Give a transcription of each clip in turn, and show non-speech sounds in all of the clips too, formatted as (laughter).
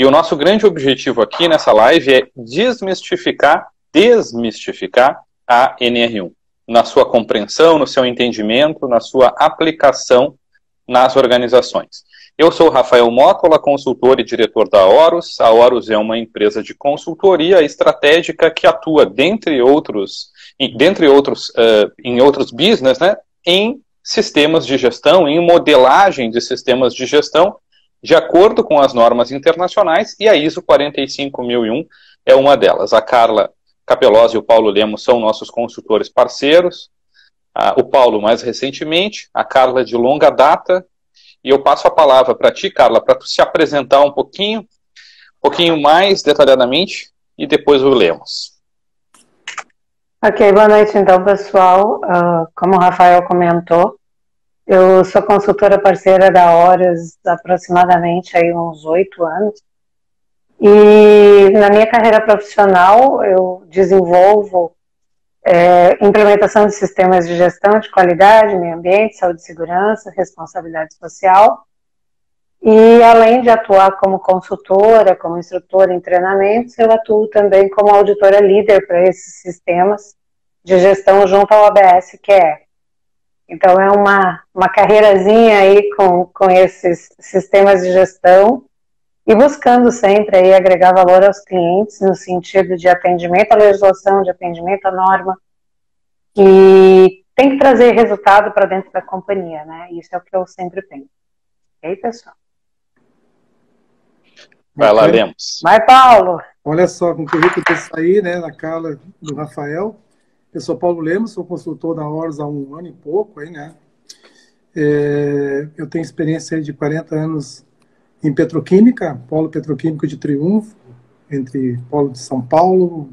E o nosso grande objetivo aqui nessa live é desmistificar, desmistificar a NR1 na sua compreensão, no seu entendimento, na sua aplicação nas organizações. Eu sou Rafael Mótola, consultor e diretor da Horus. A Horus é uma empresa de consultoria estratégica que atua, dentre outros, dentre outros, uh, em outros business, né, em sistemas de gestão, em modelagem de sistemas de gestão, de acordo com as normas internacionais, e a ISO 45001 é uma delas. A Carla Capelós e o Paulo Lemos são nossos consultores parceiros. Ah, o Paulo mais recentemente, a Carla de longa data. E eu passo a palavra para ti, Carla, para tu se apresentar um pouquinho, um pouquinho mais detalhadamente, e depois o Lemos. Ok, boa noite então, pessoal. Uh, como o Rafael comentou, eu sou consultora parceira da Horas aproximadamente aí uns oito anos. E na minha carreira profissional, eu desenvolvo é, implementação de sistemas de gestão de qualidade, meio ambiente, saúde e segurança, responsabilidade social. E além de atuar como consultora, como instrutora em treinamentos, eu atuo também como auditora líder para esses sistemas de gestão junto ao ABS, que é. Então é uma, uma carreirazinha aí com, com esses sistemas de gestão e buscando sempre aí agregar valor aos clientes no sentido de atendimento à legislação, de atendimento à norma, e tem que trazer resultado para dentro da companhia, né? Isso é o que eu sempre penso. E aí, pessoal? Vai lá, Lemos. Vai, Paulo. Olha só, com o currículo desse aí, né, na cala do Rafael. Eu sou Paulo Lemos, sou consultor da Horus há um ano e pouco, aí, né? É, eu tenho experiência de 40 anos em petroquímica, polo petroquímico de Triunfo, entre polo de São Paulo,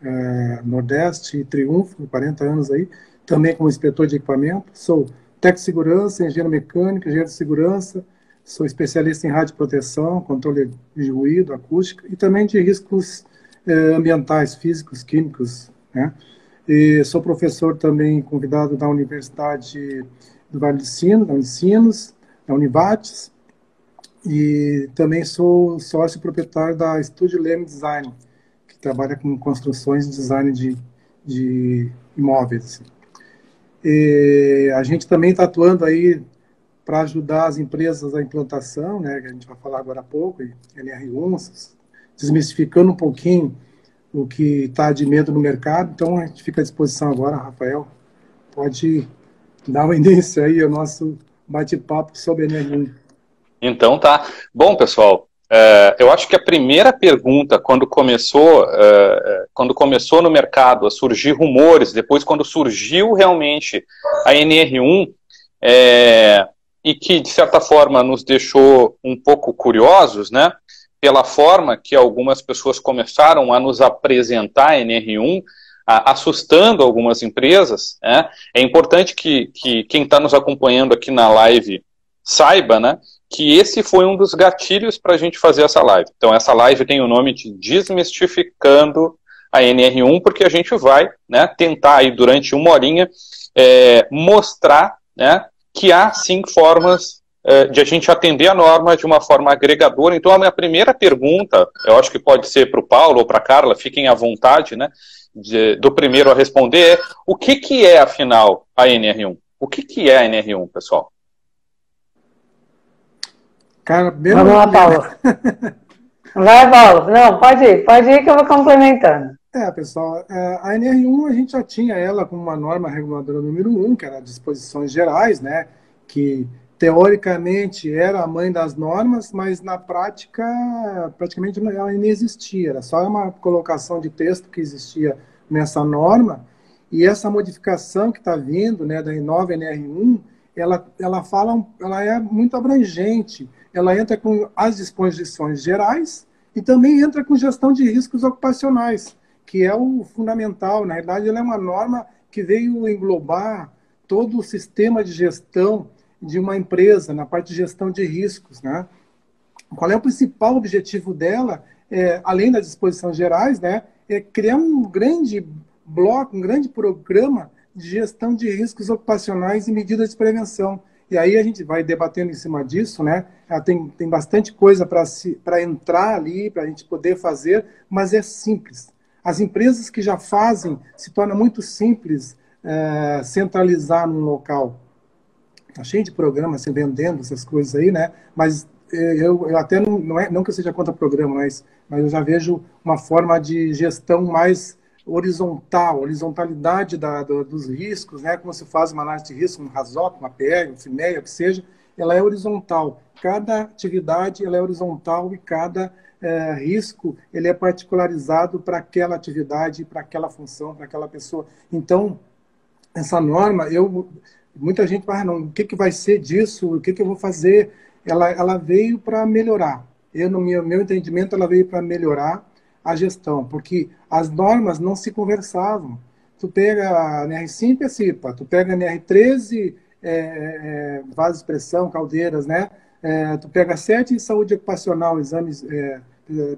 é, Nordeste e Triunfo, 40 anos aí, também como inspetor de equipamento. Sou técnico de segurança, engenheiro mecânico, engenheiro de segurança, sou especialista em rádio proteção, controle de ruído, acústica e também de riscos é, ambientais, físicos, químicos, né? E sou professor também convidado da Universidade do Vale do Sino, da da Univates, e também sou sócio proprietário da Estúdio Leme Design, que trabalha com construções e design de, de imóveis. E a gente também está atuando aí para ajudar as empresas à implantação, né, que a gente vai falar agora há pouco, NR1, desmistificando um pouquinho o que está de medo no mercado. Então a gente fica à disposição agora, Rafael. Pode dar uma (laughs) início aí ao nosso bate-papo sobre NR1. Então tá. Bom, pessoal, é, eu acho que a primeira pergunta, quando começou, é, é, quando começou no mercado a surgir rumores, depois quando surgiu realmente a NR1, e que de certa forma nos deixou um pouco curiosos, né? Pela forma que algumas pessoas começaram a nos apresentar a NR1, assustando algumas empresas, né? É importante que, que quem está nos acompanhando aqui na live saiba, né? que esse foi um dos gatilhos para a gente fazer essa live. Então, essa live tem o nome de Desmistificando a NR1, porque a gente vai né, tentar aí durante uma horinha é, mostrar né, que há sim formas de a gente atender a norma de uma forma agregadora. Então, a minha primeira pergunta, eu acho que pode ser para o Paulo ou para a Carla, fiquem à vontade, né, de, do primeiro a responder, é o que, que é, afinal, a NR1? O que, que é a NR1, pessoal? Cara, Vamos lá, Paulo. (laughs) Vai, Paulo. Não, pode ir, pode ir que eu vou complementando. É, pessoal, é, a NR1 a gente já tinha ela como uma norma reguladora número 1, que era disposições gerais, né? Que teoricamente era a mãe das normas, mas na prática praticamente ela nem existia, era só uma colocação de texto que existia nessa norma, e essa modificação que está vindo, né, da nova NR1, ela, ela fala, ela é muito abrangente, ela entra com as disposições gerais e também entra com gestão de riscos ocupacionais, que é o fundamental. Na verdade, ela é uma norma que veio englobar todo o sistema de gestão de uma empresa, na parte de gestão de riscos. Né? Qual é o principal objetivo dela, é, além das disposições gerais, né, é criar um grande bloco, um grande programa de gestão de riscos ocupacionais e medidas de prevenção. E aí a gente vai debatendo em cima disso, né? Tem, tem bastante coisa para entrar ali, para a gente poder fazer, mas é simples. As empresas que já fazem, se torna muito simples é, centralizar num local. Está cheio de programas se vendendo essas coisas aí, né? Mas é, eu, eu até não, não, é, não que eu seja contra programa, mas, mas eu já vejo uma forma de gestão mais horizontal, horizontalidade da, do, dos riscos, né? Como se faz uma análise de risco, um RASOP, uma PR, um CIMEA, o que seja, ela é horizontal. Cada atividade ela é horizontal e cada é, risco ele é particularizado para aquela atividade, para aquela função, para aquela pessoa. Então, essa norma, eu muita gente vai, ah, não, o que, que vai ser disso? O que, que eu vou fazer? Ela, ela veio para melhorar. Eu, no meu, meu entendimento, ela veio para melhorar a gestão, porque as normas não se conversavam. Tu pega a NR5 é CIPA, tu pega a NR13, é, é, vaso de pressão, caldeiras, né? É, tu pega 7 saúde ocupacional, exames é,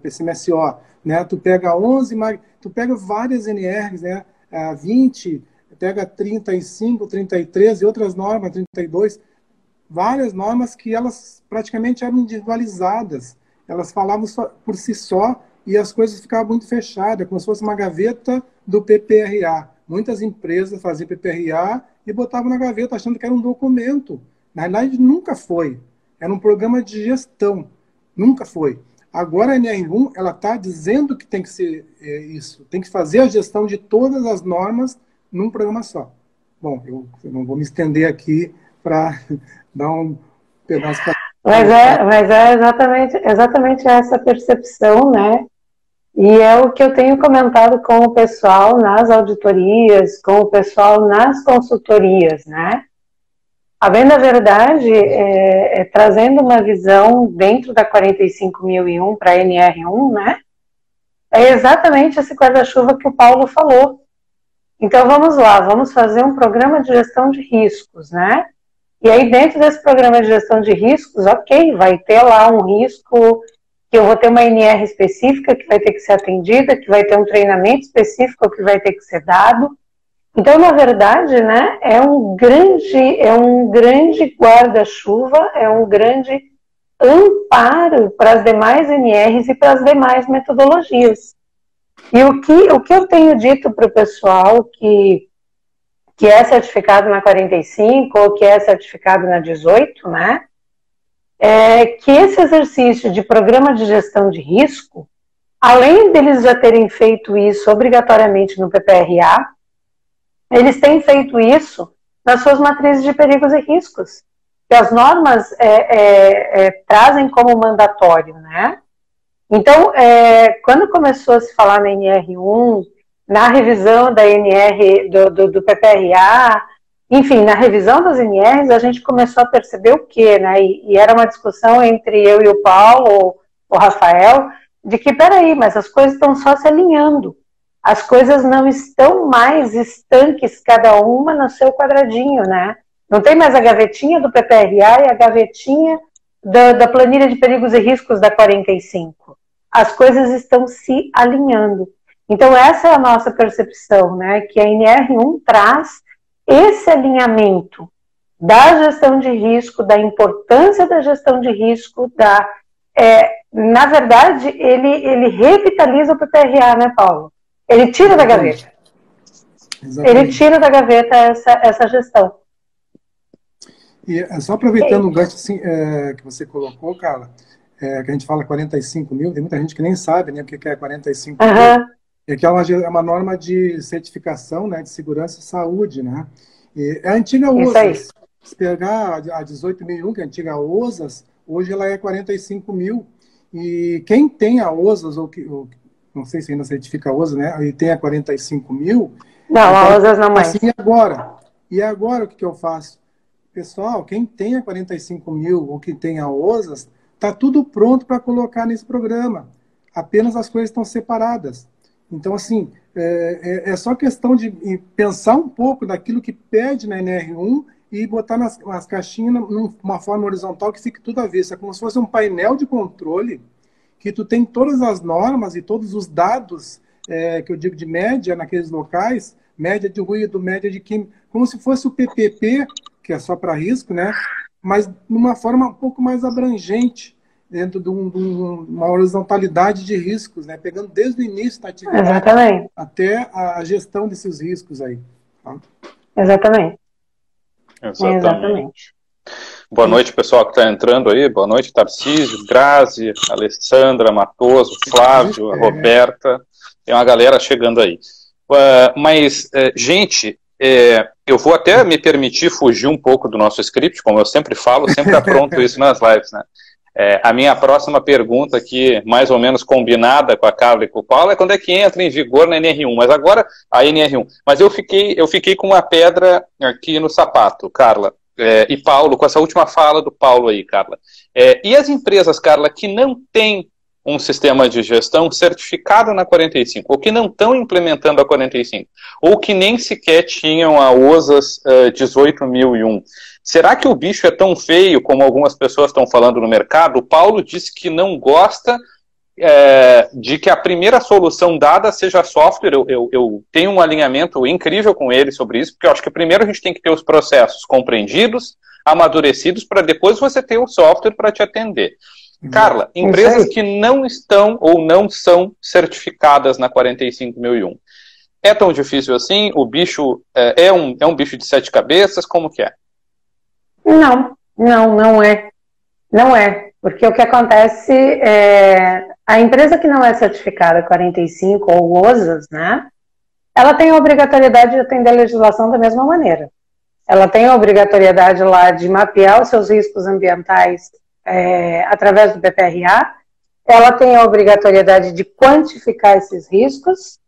PCMSO, né? Tu pega 11, tu pega várias NRs, né? A 20, pega 35, 33 e outras normas, 32, várias normas que elas praticamente eram individualizadas. Elas falavam por si só e as coisas ficavam muito fechadas, como se fosse uma gaveta do PPRA. Muitas empresas faziam PPRA e botavam na gaveta achando que era um documento. Na realidade, nunca foi. Era um programa de gestão. Nunca foi. Agora a NR1 ela está dizendo que tem que ser é, isso, tem que fazer a gestão de todas as normas num programa só. Bom, eu, eu não vou me estender aqui para (laughs) dar um pedaço para mas é, mas é exatamente, exatamente essa percepção, né? E é o que eu tenho comentado com o pessoal nas auditorias, com o pessoal nas consultorias, né? A bem da verdade, é, é, trazendo uma visão dentro da 45001 para a NR1, né? É exatamente esse guarda-chuva que o Paulo falou. Então vamos lá, vamos fazer um programa de gestão de riscos, né? E aí, dentro desse programa de gestão de riscos, ok, vai ter lá um risco que eu vou ter uma NR específica que vai ter que ser atendida, que vai ter um treinamento específico que vai ter que ser dado. Então, na verdade, né, é um grande, é um grande guarda-chuva, é um grande amparo para as demais NRs e para as demais metodologias. E o que, o que eu tenho dito para o pessoal que que é certificado na 45 ou que é certificado na 18, né? É que esse exercício de programa de gestão de risco, além deles já terem feito isso obrigatoriamente no PPRA, eles têm feito isso nas suas matrizes de perigos e riscos, que as normas é, é, é, trazem como mandatório, né? Então, é, quando começou a se falar na NR1, na revisão da NR, do, do, do, PPRA, enfim, na revisão das NRs, a gente começou a perceber o quê, né? E, e era uma discussão entre eu e o Paulo, o Rafael, de que, peraí, mas as coisas estão só se alinhando. As coisas não estão mais estanques, cada uma no seu quadradinho, né? Não tem mais a gavetinha do PPRA e a gavetinha da, da planilha de perigos e riscos da 45. As coisas estão se alinhando. Então, essa é a nossa percepção, né? Que a NR1 traz esse alinhamento da gestão de risco, da importância da gestão de risco, da. É, na verdade, ele, ele revitaliza o PPRA, né, Paulo? Ele tira da gaveta. Exatamente. Ele tira da gaveta essa, essa gestão. E é, só aproveitando o gancho assim, é, que você colocou, Carla, é, que a gente fala 45 mil, tem muita gente que nem sabe né, o que é 45 uhum. mil é que é uma, é uma norma de certificação né, de segurança e saúde. Né? E é a antiga OSAS. Se pegar a 18.001, que é a antiga OSAS, hoje ela é 45 mil. E quem tem a OSAS, ou, que, ou não sei se ainda certifica a OSAS, né? E tem a 45 mil. Não, a então, OSAS não mais. Assim, agora? E agora o que, que eu faço? Pessoal, quem tem a 45 mil ou quem tem a OSAS, está tudo pronto para colocar nesse programa. Apenas as coisas estão separadas. Então, assim, é, é, é, só questão de pensar um pouco daquilo que pede na NR1 e botar nas, nas caixinhas numa forma horizontal que fique tudo a ver. Isso é como se fosse um painel de controle que tu tem todas as normas e todos os dados é, que eu digo de média naqueles locais, média de ruído, média de química, como se fosse o PPP, que é só para risco, né? Mas de uma forma um pouco mais abrangente, dentro de, um, de uma horizontalidade de riscos, né? pegando desde o início da atividade Exatamente. até a gestão desses riscos aí. Tá? Exatamente. Exatamente. Exatamente. Boa noite, pessoal que está entrando aí. Boa noite, Tarcísio, Grazi, Alessandra, Matoso, Flávio, Roberta. Tem uma galera chegando aí. Uh, mas, uh, gente, uh, eu vou até me permitir fugir um pouco do nosso script, como eu sempre falo, sempre apronto (laughs) isso nas lives, né? É, a minha próxima pergunta aqui, mais ou menos combinada com a Carla e com o Paulo, é quando é que entra em vigor na NR1. Mas agora, a NR1. Mas eu fiquei, eu fiquei com uma pedra aqui no sapato, Carla. É, e Paulo, com essa última fala do Paulo aí, Carla. É, e as empresas, Carla, que não têm um sistema de gestão certificado na 45, ou que não estão implementando a 45, ou que nem sequer tinham a OSAS uh, 18001. Será que o bicho é tão feio como algumas pessoas estão falando no mercado? O Paulo disse que não gosta é, de que a primeira solução dada seja software. Eu, eu, eu, tenho um alinhamento incrível com ele sobre isso, porque eu acho que primeiro a gente tem que ter os processos compreendidos, amadurecidos, para depois você ter o software para te atender. Carla, empresas que não estão ou não são certificadas na 45001. É tão difícil assim? O bicho é, é, um, é um bicho de sete cabeças? Como que é? Não, não, não é. Não é. Porque o que acontece é a empresa que não é certificada 45 ou OSAS, né? Ela tem a obrigatoriedade de atender a legislação da mesma maneira. Ela tem a obrigatoriedade lá de mapear os seus riscos ambientais é, através do BPRA, ela tem a obrigatoriedade de quantificar esses riscos.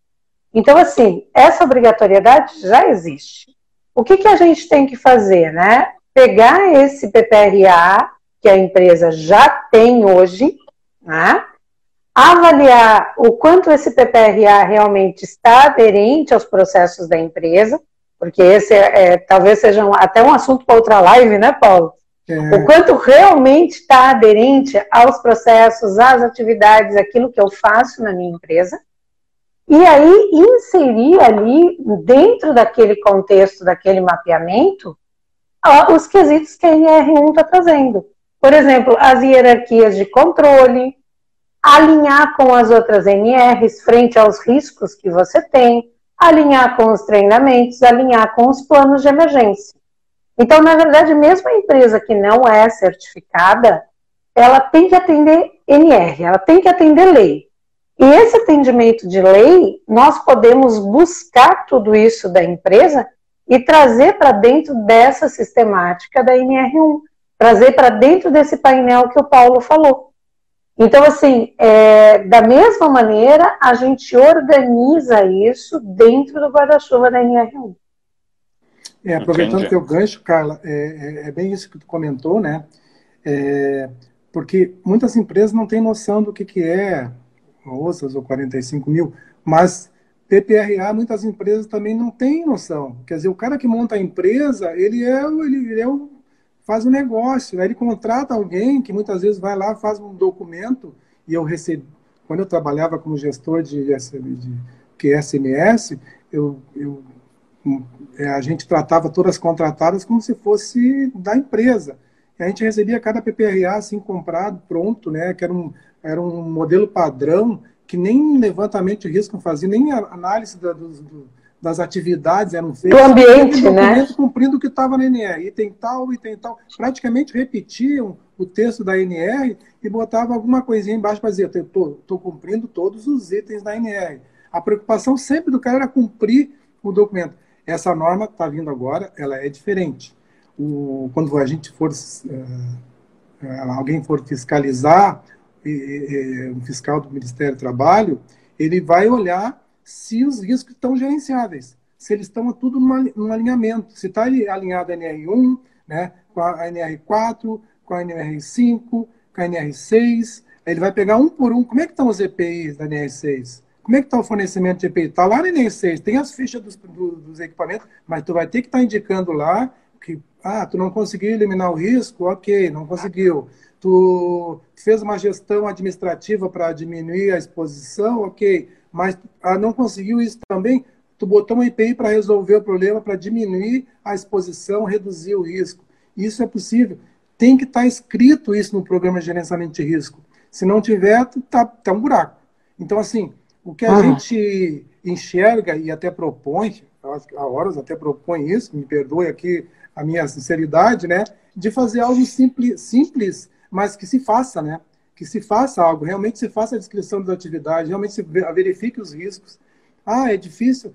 Então, assim, essa obrigatoriedade já existe. O que, que a gente tem que fazer, né? Pegar esse PPRA que a empresa já tem hoje, né? avaliar o quanto esse PPRA realmente está aderente aos processos da empresa, porque esse é, é talvez seja um, até um assunto para outra live, né, Paulo? É. O quanto realmente está aderente aos processos, às atividades, aquilo que eu faço na minha empresa. E aí inserir ali, dentro daquele contexto, daquele mapeamento, os quesitos que a NR1 está trazendo. Por exemplo, as hierarquias de controle, alinhar com as outras NRs frente aos riscos que você tem, alinhar com os treinamentos, alinhar com os planos de emergência. Então, na verdade, mesmo a empresa que não é certificada, ela tem que atender NR, ela tem que atender lei. E esse atendimento de lei, nós podemos buscar tudo isso da empresa e trazer para dentro dessa sistemática da NR1, trazer para dentro desse painel que o Paulo falou. Então, assim, é, da mesma maneira, a gente organiza isso dentro do guarda-chuva da NR1. É, aproveitando que eu gancho, Carla, é, é, é, bem isso que tu comentou, né? É, porque muitas empresas não têm noção do que, que é OSAS ou 45 mil, mas PPRA, muitas empresas também não têm noção. Quer dizer, o cara que monta a empresa, ele é, ele, é o, faz o um negócio, né? ele contrata alguém que muitas vezes vai lá, faz um documento, e eu recebi, quando eu trabalhava como gestor de, de, de QSMS, eu, eu é, a gente tratava todas as contratadas como se fosse da empresa. E a gente recebia cada PPRA assim comprado, pronto, né? Que era um, era um modelo padrão que nem levantamento de risco fazia, nem análise da, do, do, das atividades eram feitas. Do ambiente, né? Cumprindo o que estava na NR. Item tal, item tal. Praticamente repetiam o texto da NR e botavam alguma coisinha embaixo para dizer, estou cumprindo todos os itens da NR. A preocupação sempre do cara era cumprir o documento. Essa norma está vindo agora, ela é diferente. O, quando a gente for, uh, alguém for fiscalizar, um fiscal do Ministério do Trabalho, ele vai olhar se os riscos estão gerenciáveis, se eles estão tudo num alinhamento, se está alinhado a NR1, né, com a NR4, com a NR5, com a NR6, ele vai pegar um por um, como é que estão os EPIs da NR6? Como é que está o fornecimento de EPI? Está lá no Enem 6, tem as fichas dos, dos, equipamentos, mas tu vai ter que estar tá indicando lá que, ah, tu não conseguiu eliminar o risco? Ok, não conseguiu. Tu fez uma gestão administrativa para diminuir a exposição? Ok, mas ah, não conseguiu isso também? Tu botou um EPI para resolver o problema, para diminuir a exposição, reduzir o risco. Isso é possível. tem que estar tá escrito isso no programa de gerenciamento de risco. Se não tiver, tá, tá um buraco. Então, assim, o que a uhum. gente enxerga e até propõe, a Horas até propõe isso, me perdoe aqui a minha sinceridade, né? De fazer algo simples, simples, mas que se faça, né? Que se faça algo, realmente se faça a descrição das atividades, realmente se verifique os riscos. Ah, é difícil.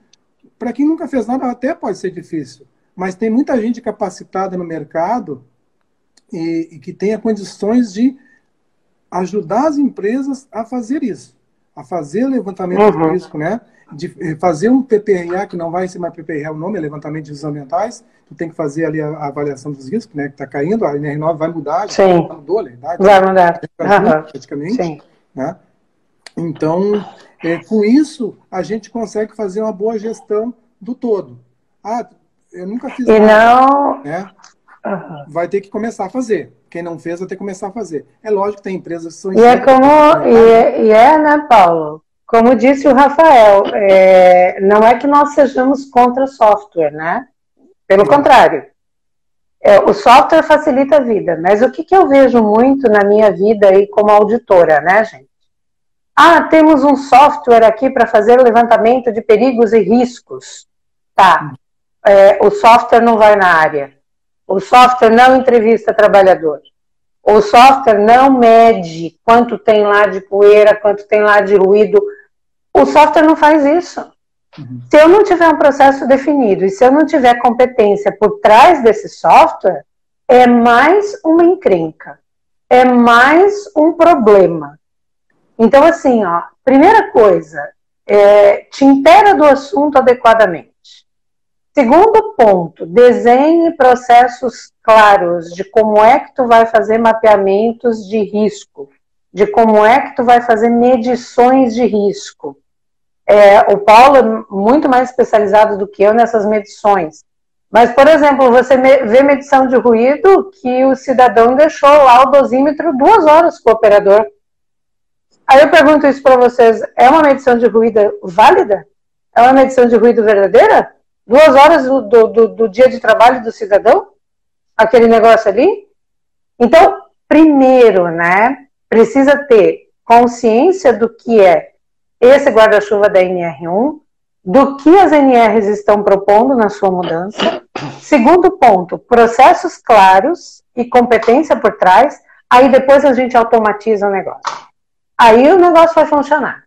Para quem nunca fez nada, até pode ser difícil. Mas tem muita gente capacitada no mercado e, e que tenha condições de ajudar as empresas a fazer isso, a fazer levantamento uhum. de risco, né? de eh, fazer um PPRA, que não vai ser mais PPRA o nome, é levantamento de riscos ambientais, tu tem que fazer ali a, a avaliação dos riscos, né, que está caindo, a NR9 vai mudar, Sim. já mudou a verdade, vai mudar, uhum. praticamente, Sim. né? Então, é, com isso, a gente consegue fazer uma boa gestão do todo. Ah, eu nunca fiz e nada, não... né? Uhum. Vai ter que começar a fazer. Quem não fez vai ter que começar a fazer. É lógico que tem empresas que são... E é como... E é, e é, né, Paulo? Como disse o Rafael, é, não é que nós sejamos contra software, né? Pelo contrário. É, o software facilita a vida, mas o que, que eu vejo muito na minha vida aí como auditora, né, gente? Ah, temos um software aqui para fazer o levantamento de perigos e riscos. Tá. É, o software não vai na área. O software não entrevista trabalhador. O software não mede quanto tem lá de poeira, quanto tem lá de ruído. O software não faz isso. Uhum. Se eu não tiver um processo definido e se eu não tiver competência por trás desse software, é mais uma encrenca, é mais um problema. Então, assim, ó, primeira coisa, é, te inteira do assunto adequadamente. Segundo ponto, desenhe processos claros de como é que tu vai fazer mapeamentos de risco, de como é que tu vai fazer medições de risco. É, o Paulo é muito mais especializado do que eu nessas medições. Mas, por exemplo, você vê medição de ruído que o cidadão deixou lá o dosímetro duas horas com o operador. Aí eu pergunto isso para vocês: é uma medição de ruído válida? É uma medição de ruído verdadeira? Duas horas do, do, do dia de trabalho do cidadão? Aquele negócio ali? Então, primeiro, né, precisa ter consciência do que é esse guarda-chuva da NR1, do que as NRs estão propondo na sua mudança. Segundo ponto, processos claros e competência por trás, aí depois a gente automatiza o negócio. Aí o negócio vai funcionar.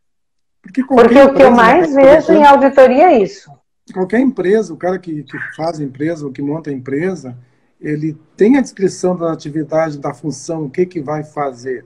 Porque, Porque o que eu mais vejo em auditoria é isso qualquer empresa, o cara que, que faz a empresa, ou que monta a empresa, ele tem a descrição da atividade, da função, o que, que vai fazer.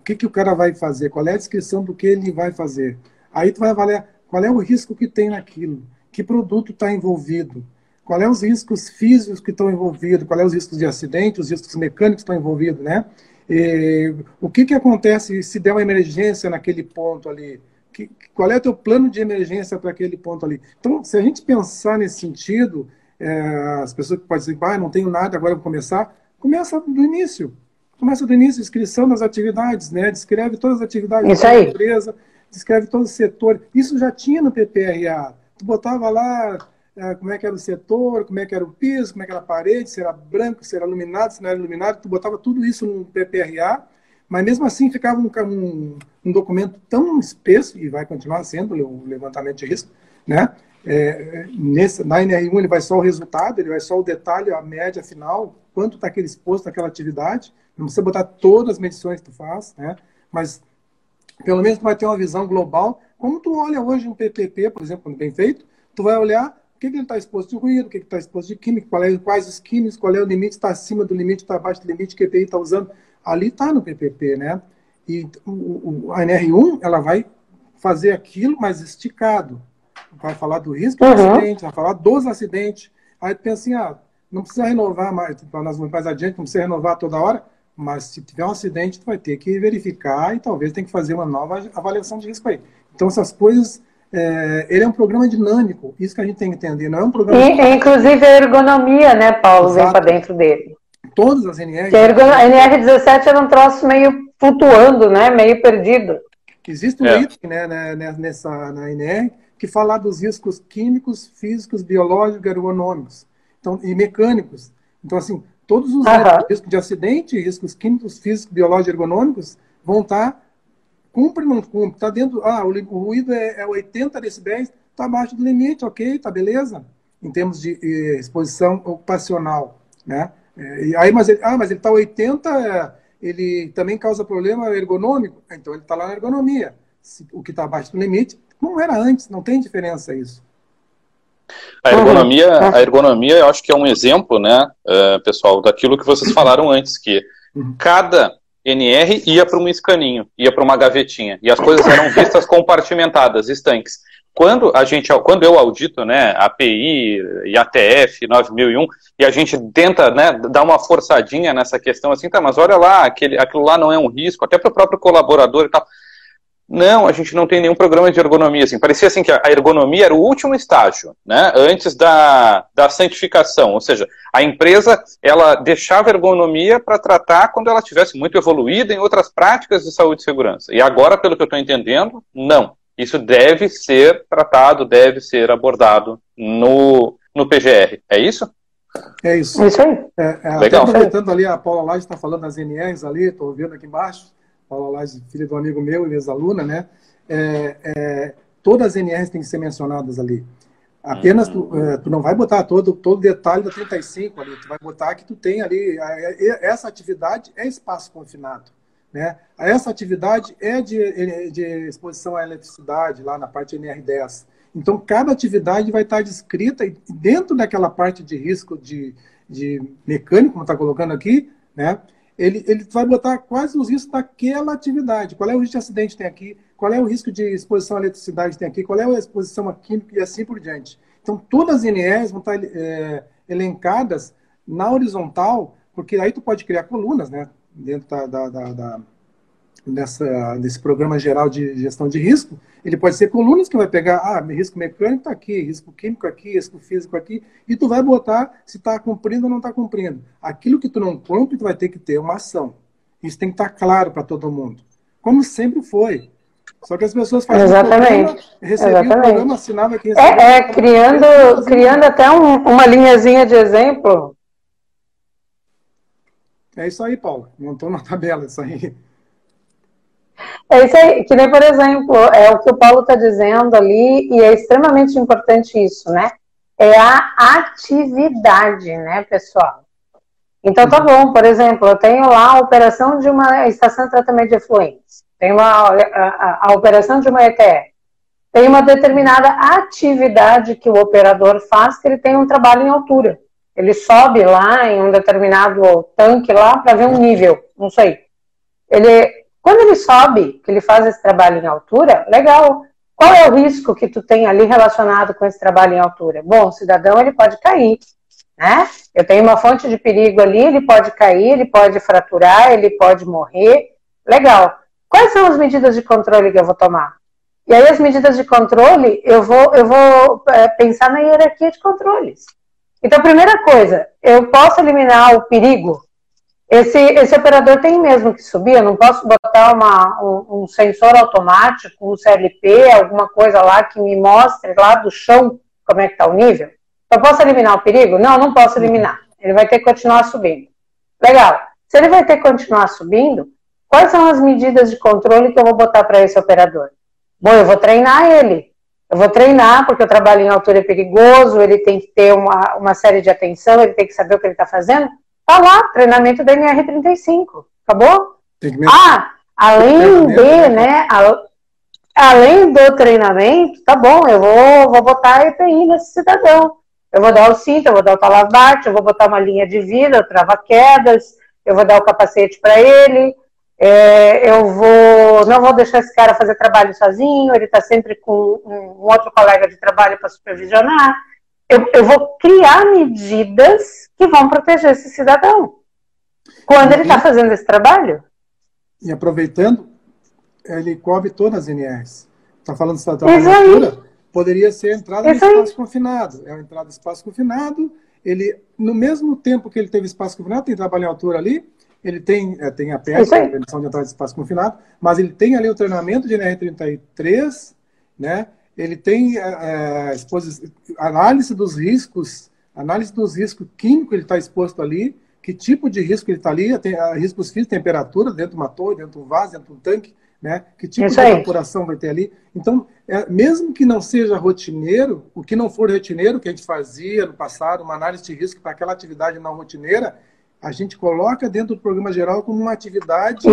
O que, que o cara vai fazer, qual é a descrição do que ele vai fazer. Aí tu vai avaliar qual é o risco que tem naquilo, que produto está envolvido, qual é os riscos físicos que estão envolvidos, qual é os riscos de acidente, os riscos mecânicos que estão envolvidos, né? E, o que, que acontece se der uma emergência naquele ponto ali? Que, qual é o teu plano de emergência para aquele ponto ali. Então, se a gente pensar nesse sentido, é, as pessoas que podem dizer, ah, não tenho nada, agora vou começar, começa do início. Começa do início, inscrição das atividades, né? Descreve todas as atividades Isso da empresa, descreve todo o setor. Isso já tinha no PPRA. Tu botava lá é, como é que era o setor, como é que era o piso, como é que era a parede, se era branco, se era iluminado, se não era iluminado, tu botava tudo isso no PPRA mas mesmo assim ficava um, um, um, documento tão espesso, e vai continuar sendo o levantamento de risco, né? É, nesse, na NR1 ele vai só o resultado, ele vai só o detalhe, a média final, quanto está aquele exposto naquela atividade. Não precisa botar todas as medições que tu faz, né? Mas pelo menos tu vai ter uma visão global. Como tu olha hoje um PPP, por exemplo, bem feito, tu vai olhar o que, que ele está exposto de ruído, o que está exposto de química, é, quais os químicos, qual é o limite, está acima do limite, está abaixo do limite, que EPI está usando ali está no PPP, né? E o, o, a NR1, ela vai fazer aquilo, mas esticado. Vai falar do risco uhum. do acidente, vai falar dos acidentes. Aí tu pensa assim, ah, não precisa renovar mais, para nós mais adiante, não precisa renovar toda hora, mas se tiver um acidente, tu vai ter que verificar e talvez tem que fazer uma nova avaliação de risco aí. Então, essas coisas é, ele é um programa dinâmico, isso que a gente tem que entender, não é um programa... E, inclusive a ergonomia, né, Paulo, Exato. vem para dentro dele todas as NRs. a NR17 era um troço meio flutuando, né? meio perdido. Existe um é. item né, né, nessa, na NR que fala dos riscos químicos, físicos, biológicos, ergonômicos então, e mecânicos. Então, assim, todos os uhum. riscos de acidente, riscos químicos, físicos, biológicos, ergonômicos, vão estar tá, cumpre ou não cumpre, está dentro, ah, o, o ruído é, é 80 decibéis, está abaixo do limite, ok, está beleza, em termos de eh, exposição ocupacional, né? E aí, mas ele, ah, mas ele está 80, ele também causa problema ergonômico, então ele está lá na ergonomia. Se, o que está abaixo do limite, não era antes, não tem diferença isso. A ergonomia, uhum. a ergonomia, eu acho que é um exemplo, né, uh, pessoal, daquilo que vocês falaram antes, que uhum. cada NR ia para um escaninho, ia para uma gavetinha, e as coisas eram vistas compartimentadas, estanques. Quando a gente, quando eu audito, né, API e ATF 9001, e a gente tenta, né, dar uma forçadinha nessa questão assim, tá, mas olha lá, aquele, aquilo lá não é um risco, até para o próprio colaborador e tal. Não, a gente não tem nenhum programa de ergonomia. Assim. Parecia assim que a ergonomia era o último estágio, né? antes da, da santificação. Ou seja, a empresa ela deixava a ergonomia para tratar quando ela tivesse muito evoluída em outras práticas de saúde e segurança. E agora, pelo que eu estou entendendo, não. Isso deve ser tratado, deve ser abordado no, no PGR. É isso? É isso. É isso aí. É, é, Legal. aproveitando ali, a Paula Laje está falando das NRs ali, estou vendo aqui embaixo. Paula Laje, filha do amigo meu e ex-aluna, né? É, é, todas as NRs têm que ser mencionadas ali. Apenas tu, é, tu, não vai botar todo todo detalhe da 35 ali, tu vai botar que tu tem ali essa atividade é espaço confinado, né? Essa atividade é de, de exposição à eletricidade lá na parte NR10. Então cada atividade vai estar descrita e dentro daquela parte de risco de, de mecânico, como está colocando aqui, né? Ele, ele vai botar quais os riscos daquela atividade. Qual é o risco de acidente que tem aqui, qual é o risco de exposição à eletricidade que tem aqui, qual é a exposição a química e assim por diante. Então, todas as NEs vão estar é, elencadas na horizontal, porque aí tu pode criar colunas, né? Dentro da, da, da, da nessa, nesse programa geral de gestão de risco, ele pode ser colunas que vai pegar, ah, risco mecânico está aqui, risco químico aqui, risco físico aqui, e tu vai botar se está cumprindo ou não está cumprindo. Aquilo que tu não cumpre, tu vai ter que ter uma ação. Isso tem que estar tá claro para todo mundo. Como sempre foi. Só que as pessoas fazem Exatamente. recebiam o programa, assinava que recebia. É, é criando, criando até um, uma linhazinha de exemplo. É isso aí, Paulo. Montou uma tabela, isso aí. É isso aí, que nem, por exemplo, é o que o Paulo está dizendo ali, e é extremamente importante isso, né? É a atividade, né, pessoal? Então, tá bom, por exemplo, eu tenho lá a operação de uma estação de tratamento de efluentes, tenho a, a, a operação de uma ETE, tem uma determinada atividade que o operador faz, que ele tem um trabalho em altura. Ele sobe lá em um determinado tanque lá para ver um nível, não sei. Ele quando ele sobe, que ele faz esse trabalho em altura, legal. Qual é o risco que tu tem ali relacionado com esse trabalho em altura? Bom, o cidadão ele pode cair, né? Eu tenho uma fonte de perigo ali, ele pode cair, ele pode fraturar, ele pode morrer. Legal. Quais são as medidas de controle que eu vou tomar? E aí as medidas de controle, eu vou, eu vou é, pensar na hierarquia de controles. Então, primeira coisa, eu posso eliminar o perigo esse, esse operador tem mesmo que subir, eu não posso botar uma, um, um, sensor automático, um CLP, alguma coisa lá que me mostre lá do chão como é que está o nível. Eu posso eliminar o perigo? Não, não posso eliminar. Ele vai ter que continuar subindo. Legal. Se ele vai ter que continuar subindo, quais são as medidas de controle que eu vou botar para esse operador? Bom, eu vou treinar ele. Eu vou treinar, porque o trabalho em altura é perigoso, ele tem que ter uma, uma série de atenção, ele tem que saber o que ele está fazendo. Tá lá, treinamento da NR35. Acabou? Ah, além de, né, né além do treinamento, tá bom, eu vou, vou botar EPI nesse cidadão. Eu vou dar o cinto, eu vou dar o talabarte, eu vou botar uma linha de vida, trava-quedas, eu vou dar o capacete para ele, é, eu vou, não vou deixar esse cara fazer trabalho sozinho, ele está sempre com um, um outro colega de trabalho para supervisionar eu, eu vou criar medidas que vão proteger esse cidadão. Quando ele está fazendo esse trabalho. E aproveitando, ele cobre todas as NRs. Está falando de cidadão poderia ser entrada Isso espaço aí. confinado. É uma entrada em espaço confinado. Ele, no mesmo tempo que ele teve espaço confinado, tem trabalho em altura ali, ele tem, é, tem a PEC, a permissão de entrada de espaço confinado, mas ele tem ali o treinamento de NR33, né? Ele tem é, análise dos riscos, análise dos riscos químicos ele está exposto ali, que tipo de risco ele está ali, tem riscos físicos, temperatura dentro de uma torre, dentro de um vaso, dentro de um tanque, né? Que tipo Isso de evaporação vai ter ali. Então, é, mesmo que não seja rotineiro, o que não for rotineiro, que a gente fazia no passado, uma análise de risco para aquela atividade não rotineira, a gente coloca dentro do programa geral como uma atividade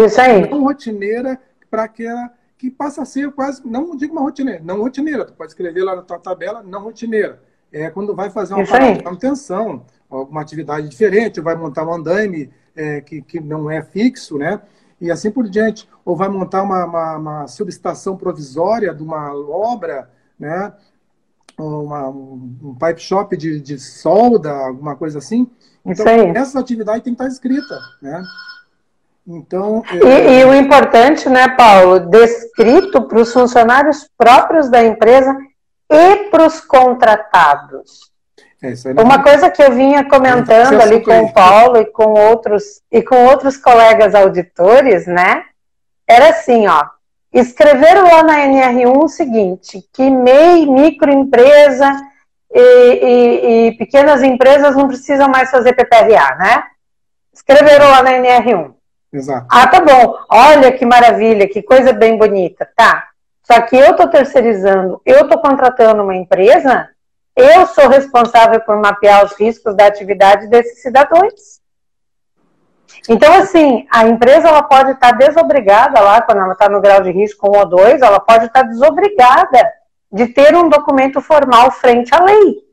não rotineira para aquela que passa a ser quase, não digo uma rotineira, não rotineira, tu pode escrever lá na tua tabela, não rotineira. É quando vai fazer uma de manutenção, alguma atividade diferente, vai montar um andaime é, que, que não é fixo, né? E assim por diante. Ou vai montar uma, uma, uma subestação provisória de uma obra, né? Uma, um pipe shop de, de solda, alguma coisa assim. Então, essa atividade tem que estar escrita, né? Então, é... e, e, o importante, né, Paulo, descrito para os funcionários próprios da empresa e para os contratados. É, Uma coisa que eu vinha comentando ali com o Paulo e com outros e com outros colegas auditores, né? Era assim, ó. Escreveram lá na NR1 o seguinte, que MEI, microempresa e, e, e pequenas empresas não precisam mais fazer PPRA, né? Escreveram lá na NR1. Exato. Ah, tá bom. Olha que maravilha, que coisa bem bonita. Tá. Só que eu estou terceirizando, eu estou contratando uma empresa, eu sou responsável por mapear os riscos da atividade desses cidadãos. Então, assim, a empresa ela pode estar tá desobrigada lá, quando ela está no grau de risco 1 ou 2, ela pode estar tá desobrigada de ter um documento formal frente à lei.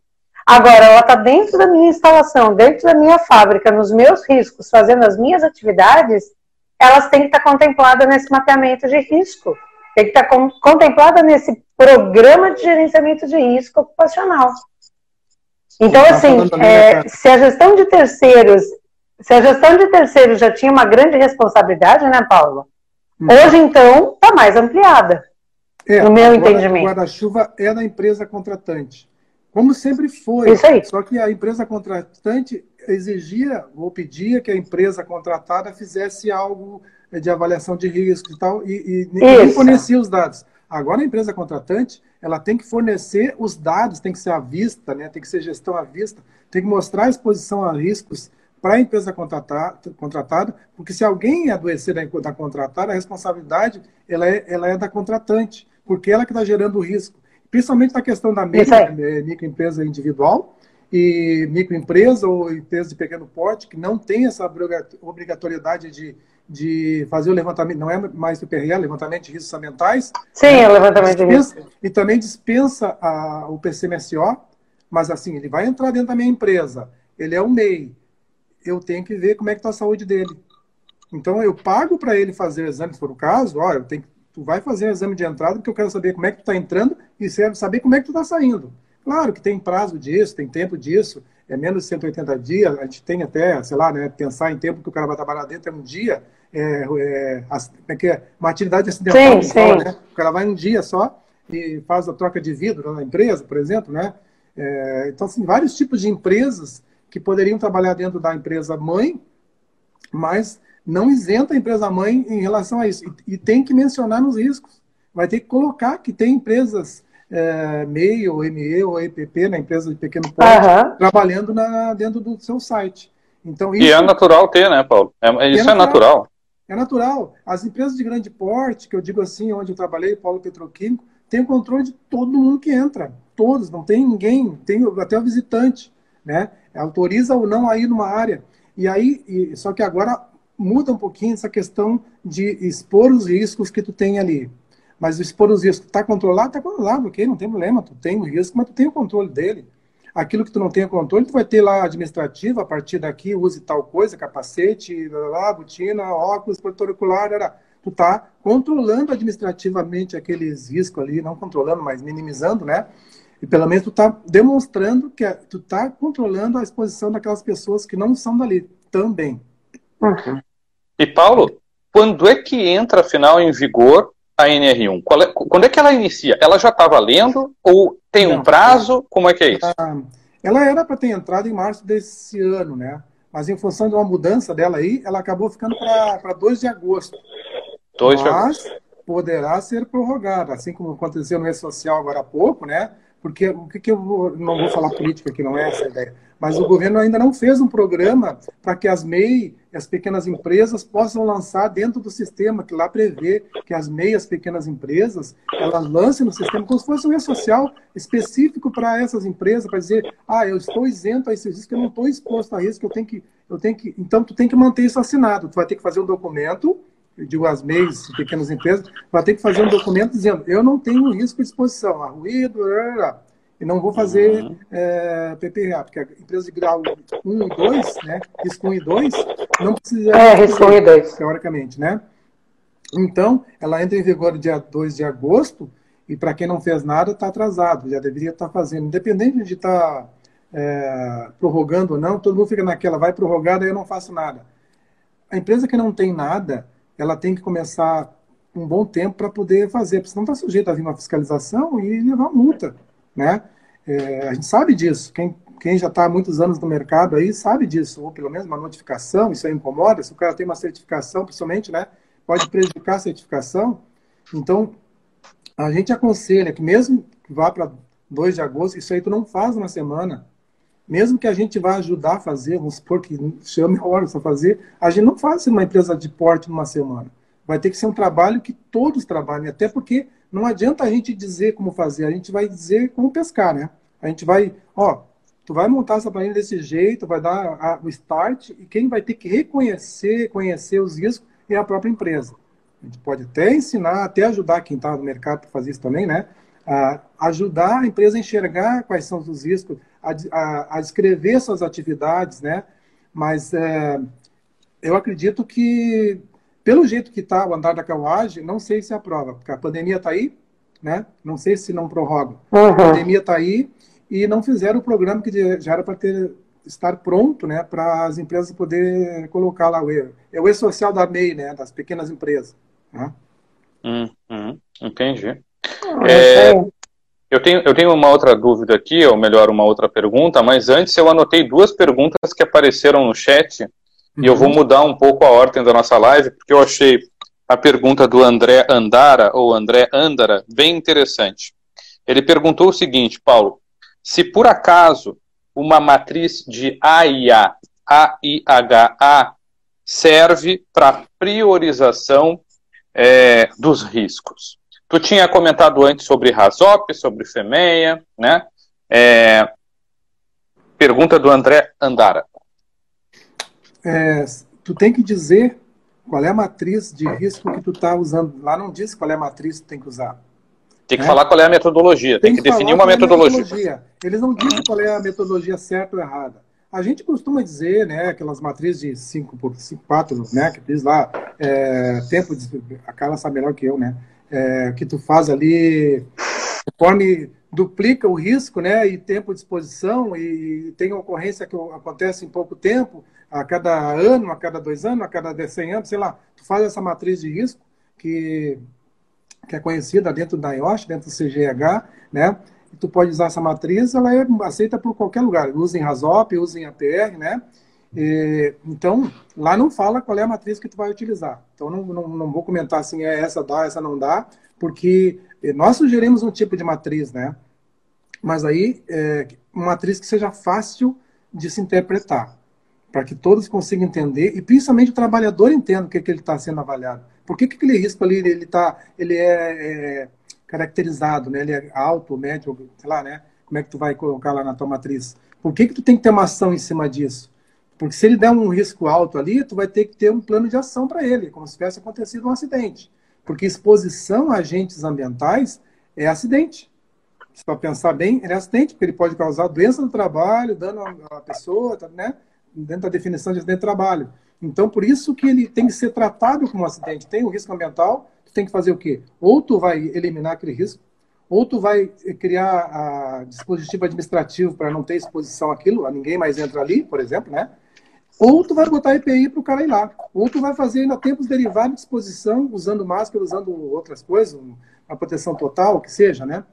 Agora, ela está dentro da minha instalação, dentro da minha fábrica, nos meus riscos, fazendo as minhas atividades, elas têm que estar tá contempladas nesse mapeamento de risco. Tem que estar tá contemplada nesse programa de gerenciamento de risco ocupacional. Então, tá assim, é, se a gestão de terceiros, se a gestão de terceiros já tinha uma grande responsabilidade, né, Paulo? Hum. Hoje, então, está mais ampliada. É, no meu entendimento. O guarda-chuva é da empresa contratante. Como sempre foi. Isso aí. Só que a empresa contratante exigia ou pedia que a empresa contratada fizesse algo de avaliação de risco e tal, e, e nem fornecia os dados. Agora a empresa contratante, ela tem que fornecer os dados, tem que ser à vista, né? tem que ser gestão à vista, tem que mostrar a exposição a riscos para a empresa contratada, contratada, porque se alguém adoecer da, da contratada, a responsabilidade ela é, ela é da contratante, porque ela que está gerando o risco principalmente na questão da micro, né, microempresa individual e microempresa ou empresa de pequeno porte, que não tem essa obrigatoriedade de, de fazer o levantamento, não é mais o PRA, levantamento de riscos ambientais. Sim, né? o levantamento dispensa, de riscos. E também dispensa a, o PCMSO, mas assim, ele vai entrar dentro da minha empresa, ele é um MEI, eu tenho que ver como é que está a saúde dele. Então, eu pago para ele fazer o exame, se for o caso, ó, eu tenho que tu vai fazer o exame de entrada porque eu quero saber como é que tu está entrando e saber como é que tu está saindo. Claro que tem prazo disso, tem tempo disso, é menos de 180 dias, a gente tem até, sei lá, né, pensar em tempo que o cara vai trabalhar dentro é um dia, é, é, é, que é uma atividade acidental, sim, sim. Né? o cara vai um dia só e faz a troca de vidro na empresa, por exemplo, né? É, então, assim, vários tipos de empresas que poderiam trabalhar dentro da empresa mãe, mas não isenta a empresa mãe em relação a isso. E, e tem que mencionar nos riscos. Vai ter que colocar que tem empresas é, MEI ou ME ou EPP, na empresa de pequeno porte, uhum. trabalhando na, dentro do seu site. Então, isso, e é natural ter, né, Paulo? É, é isso é natural, é natural. É natural. As empresas de grande porte, que eu digo assim, onde eu trabalhei, Paulo Petroquímico, tem o controle de todo mundo que entra. Todos, não tem ninguém, tem até o visitante, né? Autoriza ou não a ir numa área. E aí, e, só que agora muda um pouquinho essa questão de expor os riscos que tu tem ali. Mas expor os riscos, está controlado? Está controlado, ok, não tem problema, tu tem o risco, mas tu tem o controle dele. Aquilo que tu não tem o controle, tu vai ter lá administrativa, a partir daqui use tal coisa, capacete, lá, botina, óculos, protetor ocular, tu está controlando administrativamente aqueles riscos ali, não controlando, mas minimizando, né? E pelo menos tu está demonstrando que tu está controlando a exposição daquelas pessoas que não são dali também. Uhum. E Paulo, quando é que entra, afinal, em vigor a NR1? É, quando é que ela inicia? Ela já está valendo ou tem Não, um prazo? Como é que é isso? Ah, ela era para ter entrado em março desse ano, né? Mas em função de uma mudança dela aí, ela acabou ficando para 2 de agosto. 2 de agosto. poderá ser prorrogada, assim como aconteceu no E-Social agora há pouco, né? Porque o que, que eu vou, não vou falar política, que não é essa a ideia, mas o governo ainda não fez um programa para que as MEI as pequenas empresas possam lançar dentro do sistema, que lá prevê que as MEI as pequenas empresas, elas lancem no sistema como se fosse um social específico para essas empresas, para dizer, ah, eu estou isento a esse risco, eu não estou exposto a risco, eu tenho que, eu tenho que... Então, tu tem que manter isso assinado, tu vai ter que fazer um documento eu digo as MEIs, pequenas empresas, vai ter que fazer um documento dizendo, eu não tenho risco de exposição a ruído, blá, blá, e não vou fazer uhum. é, PPA, porque a empresa de grau 1 e 2, né, risco 1 e 2, não precisa... É, risco 1 e 2. Teoricamente, né? Então, ela entra em vigor dia 2 de agosto, e para quem não fez nada, está atrasado, já deveria estar tá fazendo. Independente de estar tá, é, prorrogando ou não, todo mundo fica naquela, vai prorrogar, daí eu não faço nada. A empresa que não tem nada, ela tem que começar um bom tempo para poder fazer, porque senão está sujeito a vir uma fiscalização e levar multa, né? É, a gente sabe disso. Quem, quem já está há muitos anos no mercado aí sabe disso, ou pelo menos uma notificação, isso aí incomoda. Se o cara tem uma certificação, principalmente, né? Pode prejudicar a certificação. Então, a gente aconselha que mesmo que vá para 2 de agosto, isso aí tu não faz na semana. Mesmo que a gente vá ajudar a fazer, vamos supor que chame horas a fazer, a gente não faz uma empresa de porte numa semana. Vai ter que ser um trabalho que todos trabalhem, até porque não adianta a gente dizer como fazer, a gente vai dizer como pescar, né? A gente vai, ó, tu vai montar essa planilha desse jeito, vai dar a, o start, e quem vai ter que reconhecer, conhecer os riscos é a própria empresa. A gente pode até ensinar, até ajudar quem está no mercado para fazer isso também, né? A ajudar a empresa a enxergar quais são os riscos, a, a, a descrever suas atividades, né? Mas é, eu acredito que pelo jeito que está o andar da carruagem, não sei se aprova, porque a pandemia está aí, né? Não sei se não prorroga. Uhum. A pandemia está aí e não fizeram o programa que já era para ter estar pronto, né, para as empresas poder colocar lá o e é o e-social da MEI, né, das pequenas empresas. Né? Uhum. Entendi. Ah, é, eu tenho, eu tenho uma outra dúvida aqui, ou melhor, uma outra pergunta, mas antes eu anotei duas perguntas que apareceram no chat e eu vou uhum. mudar um pouco a ordem da nossa live, porque eu achei a pergunta do André Andara, ou André Andara, bem interessante. Ele perguntou o seguinte, Paulo, se por acaso uma matriz de AIA, AIHA, serve para priorização é, dos riscos. Tu tinha comentado antes sobre RASOP, sobre FEMEA, né? É, pergunta do André Andara é, tu tem que dizer qual é a matriz de risco que tu está usando. Lá não diz qual é a matriz que tu tem que usar. Tem que né? falar qual é a metodologia, tem, tem que, que definir uma metodologia. É metodologia. Eles não dizem qual é a metodologia certa ou errada. A gente costuma dizer, né, aquelas matrizes de 5 por 5, 4, né, que diz lá, é, tempo de, a Carla sabe melhor que eu, né, é, que tu faz ali, conforme duplica o risco, né, e tempo de exposição, e tem ocorrência que acontece em pouco tempo, a cada ano, a cada dois anos, a cada 100 anos, sei lá, tu faz essa matriz de risco que, que é conhecida dentro da IOSH, dentro do CGH, né, e tu pode usar essa matriz, ela é aceita por qualquer lugar, usa em RASOP, usa em APR, né, então, lá não fala qual é a matriz que tu vai utilizar. Então, não, não, não vou comentar assim, é essa dá, essa não dá, porque nós sugerimos um tipo de matriz, né? Mas aí, é, uma matriz que seja fácil de se interpretar, para que todos consigam entender, e principalmente o trabalhador entenda o que, é que ele está sendo avaliado. Por que, que aquele risco ali, ele, tá, ele é, é caracterizado, né? Ele é alto, médio, sei lá, né? Como é que tu vai colocar lá na tua matriz? Por que, que tu tem que ter uma ação em cima disso? Porque se ele der um risco alto ali, tu vai ter que ter um plano de ação para ele, como se tivesse acontecido um acidente. Porque exposição a agentes ambientais é acidente. Se para pensar bem, ele é acidente, porque ele pode causar doença no trabalho, dano à pessoa, tá, né? dentro da definição de acidente de trabalho. Então, por isso que ele tem que ser tratado como um acidente. Tem o risco ambiental, tu tem que fazer o quê? Ou tu vai eliminar aquele risco, ou tu vai criar a dispositivo administrativo para não ter exposição àquilo, a ninguém mais entra ali, por exemplo, né? Ou tu vai botar EPI para o cara ir lá. Ou tu vai fazer ainda tempos derivados de exposição, usando máscara, usando outras coisas, uma proteção total, que seja, né?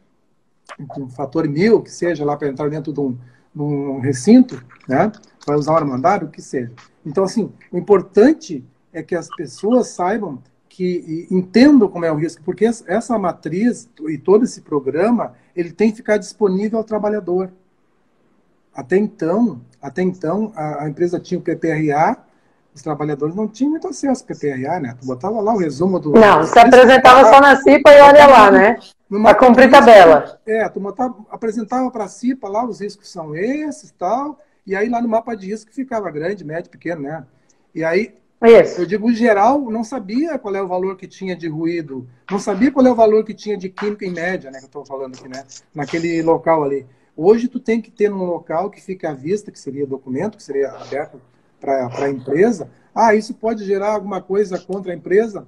Um fator mil, que seja lá para entrar dentro de um, de um recinto, né? Vai usar um armandário, o que seja. Então, assim, o importante é que as pessoas saibam que entendam como é o risco, porque essa matriz e todo esse programa, ele tem que ficar disponível ao trabalhador. Até então, até então a, a empresa tinha o PPRA, os trabalhadores não tinham muito acesso ao PPRA, né? Tu botava lá o resumo do... Não, você apresentava só na CIPA e olha lá, né? Para cumprir tabela. É, tu botava, apresentava para a CIPA lá, os riscos são esses tal, e aí lá no mapa de risco ficava grande, médio, pequeno, né? E aí isso. Eu digo, geral, não sabia qual é o valor que tinha de ruído, não sabia qual é o valor que tinha de química em média, né? Que eu estou falando aqui, né? Naquele local ali. Hoje tu tem que ter num local que fica à vista, que seria documento, que seria aberto para a empresa. Ah, isso pode gerar alguma coisa contra a empresa?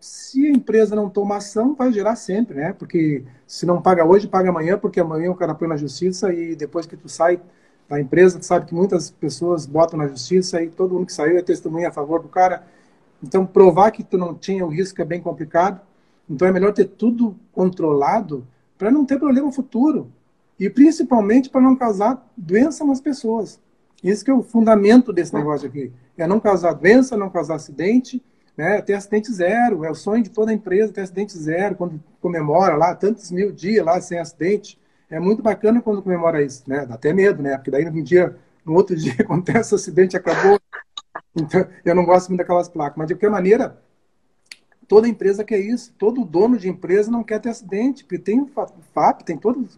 Se a empresa não toma ação, vai gerar sempre, né? Porque se não paga hoje, paga amanhã, porque amanhã o cara põe na justiça e depois que tu sai da empresa, tu sabe que muitas pessoas botam na justiça e todo mundo que saiu é testemunha a favor do cara. Então, provar que tu não tinha o risco é bem complicado. Então, é melhor ter tudo controlado para não ter problema futuro. E principalmente para não causar doença nas pessoas. Isso que é o fundamento desse negócio aqui. É não causar doença, não causar acidente, né? ter acidente zero. É o sonho de toda empresa ter acidente zero, quando comemora lá tantos mil dias lá sem acidente. É muito bacana quando comemora isso, né? Dá até medo, né? Porque daí no dia, no outro (laughs) dia acontece o acidente, acabou. Então, eu não gosto muito daquelas placas. Mas de qualquer maneira, toda empresa quer isso. Todo dono de empresa não quer ter acidente, porque tem o FAP, tem todo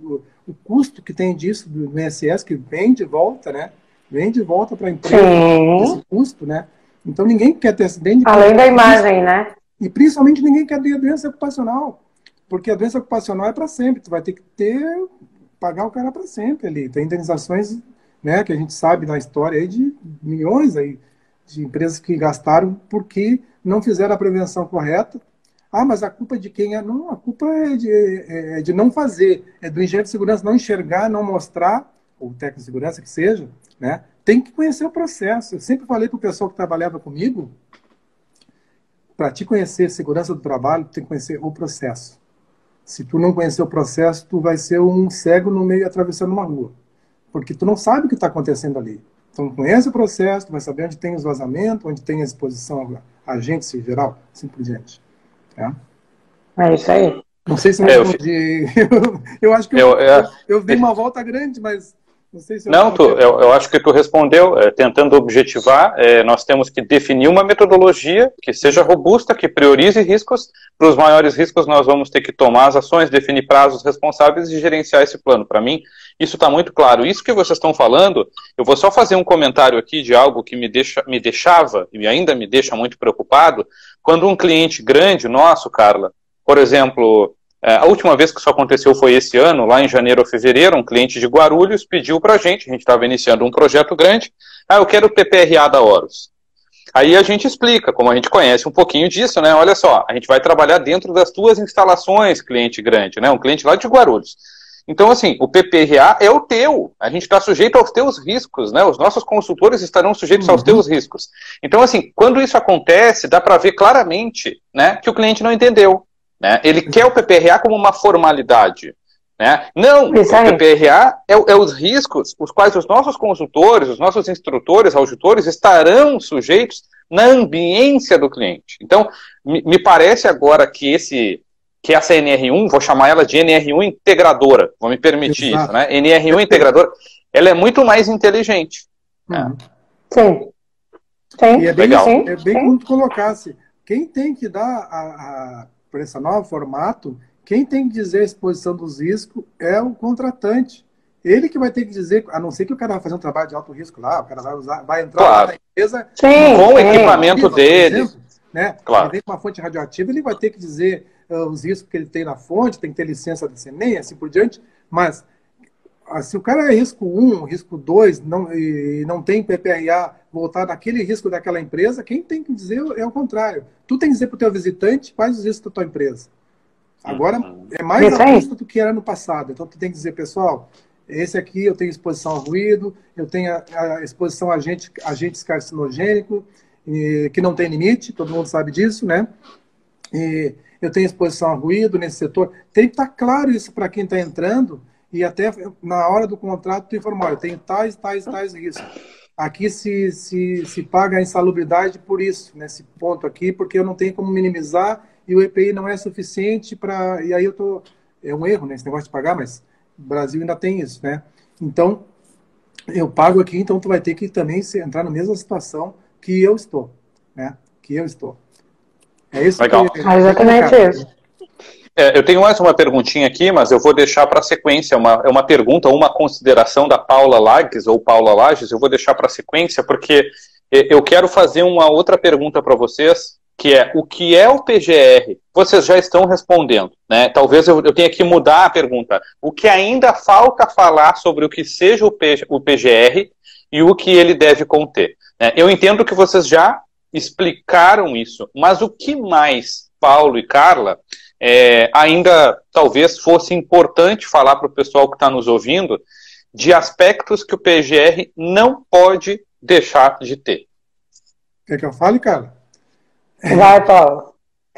o, custo que tem disso do INSS, que vem de volta, né? Vem de volta para a empresa, Sim. esse custo, né? Então ninguém quer ter acidente. Além da imagem, né? E principalmente ninguém quer ter doença ocupacional. Porque a doença ocupacional é para sempre. Tu vai ter que ter, pagar o cara para sempre ali. Tem indenizações, né, que a gente sabe da história aí de milhões aí de empresas que gastaram porque não fizeram a prevenção correta. Ah, mas a culpa é de quem é? Não, a culpa é de, é, de não fazer, é do engenheiro de segurança não enxergar, não mostrar, ou técnico de segurança que seja, né? Tem que conhecer o processo. Eu sempre falei para o pessoal que trabalhava comigo, para te conhecer segurança do trabalho, tem que conhecer o processo. Se tu não conhecer o processo, tu vai ser um cego no meio atravessando uma rua. Porque tu não sabe o que está acontecendo ali. Então, conhece o processo, tu vai saber onde tem os vazamentos, onde tem a exposição a agentes em geral, assim por diante. É, é isso aí. Não sei se eu, é, respondi. (laughs) Eu, eu acho que eu, eu, eu, eu dei uma volta grande, mas não, sei se eu não tu, eu, eu, acho que tu respondeu, é, tentando objetivar, é, nós temos que definir uma metodologia que seja robusta, que priorize riscos. Para os maiores riscos, nós vamos ter que tomar as ações, definir prazos responsáveis e gerenciar esse plano. Para mim, isso está muito claro. Isso que vocês estão falando, eu vou só fazer um comentário aqui de algo que me, deixa, me deixava e ainda me deixa muito preocupado, quando um cliente grande nosso, Carla, por exemplo, a última vez que isso aconteceu foi esse ano, lá em janeiro ou fevereiro, um cliente de Guarulhos pediu para a gente, a gente estava iniciando um projeto grande, ah, eu quero o PPRA da Horus. Aí a gente explica, como a gente conhece um pouquinho disso, né? Olha só, a gente vai trabalhar dentro das tuas instalações, cliente grande, né? Um cliente lá de Guarulhos. Então, assim, o PPRA é o teu. A gente está sujeito aos teus riscos, né? Os nossos consultores estarão sujeitos uhum. aos teus riscos. Então, assim, quando isso acontece, dá para ver claramente, né, que o cliente não entendeu. Né? Ele quer o PPRA como uma formalidade. Né? Não, o PPRA é, é, os riscos os quais os nossos consultores, os nossos instrutores, auditores estarão sujeitos na ambiência do cliente. Então, me, me parece agora que esse que essa NR1, vou chamar ela de NR1 integradora, vou me permitir Exato. isso, né? NR1 integradora, ela é muito mais inteligente. Né? Uhum. Sim. Sim. E é bem, Legal. é bem como tu colocasse. Quem tem que dar a, a para esse novo formato, quem tem que dizer a exposição dos riscos é o contratante. Ele que vai ter que dizer, a não ser que o cara vai fazer um trabalho de alto risco lá, o cara vai usar, vai entrar claro. na empresa Sim, com o equipamento dele. Exemplo, né? Claro. Ele com uma fonte radioativa, ele vai ter que dizer uh, os riscos que ele tem na fonte, tem que ter licença da CNEM, assim por diante. Mas se o cara é risco 1, risco 2, não, e não tem PPRA voltar naquele risco daquela empresa, quem tem que dizer é o contrário. Tu tem que dizer para o teu visitante quais os riscos da tua empresa. Agora é mais a custa do que era no passado. Então tu tem que dizer, pessoal, esse aqui eu tenho exposição ao ruído, eu tenho a, a exposição a agente, agentes carcinogênicos, que não tem limite, todo mundo sabe disso, né? E eu tenho exposição a ruído nesse setor. Tem que estar claro isso para quem está entrando e até na hora do contrato tu informar, eu tenho tais, tais, tais riscos. aqui se, se, se paga a insalubridade por isso, nesse ponto aqui, porque eu não tenho como minimizar e o EPI não é suficiente para. E aí eu tô. É um erro, né? Esse negócio de pagar, mas o Brasil ainda tem isso, né? Então, eu pago aqui, então tu vai ter que também entrar na mesma situação que eu estou, né? Que eu estou. É isso Legal. que... É exatamente isso. É, eu tenho mais uma perguntinha aqui, mas eu vou deixar para a sequência. Uma, é uma pergunta, uma consideração da Paula Lages, ou Paula Lages, eu vou deixar para a sequência, porque eu quero fazer uma outra pergunta para vocês, que é o que é o PGR? Vocês já estão respondendo, né? Talvez eu, eu tenha que mudar a pergunta. O que ainda falta falar sobre o que seja o, o PGR e o que ele deve conter? Né? Eu entendo que vocês já explicaram isso, mas o que mais, Paulo e Carla, é, ainda talvez fosse importante falar para o pessoal que está nos ouvindo de aspectos que o PGR não pode deixar de ter. Quer que eu fale, cara? Vai, Paulo.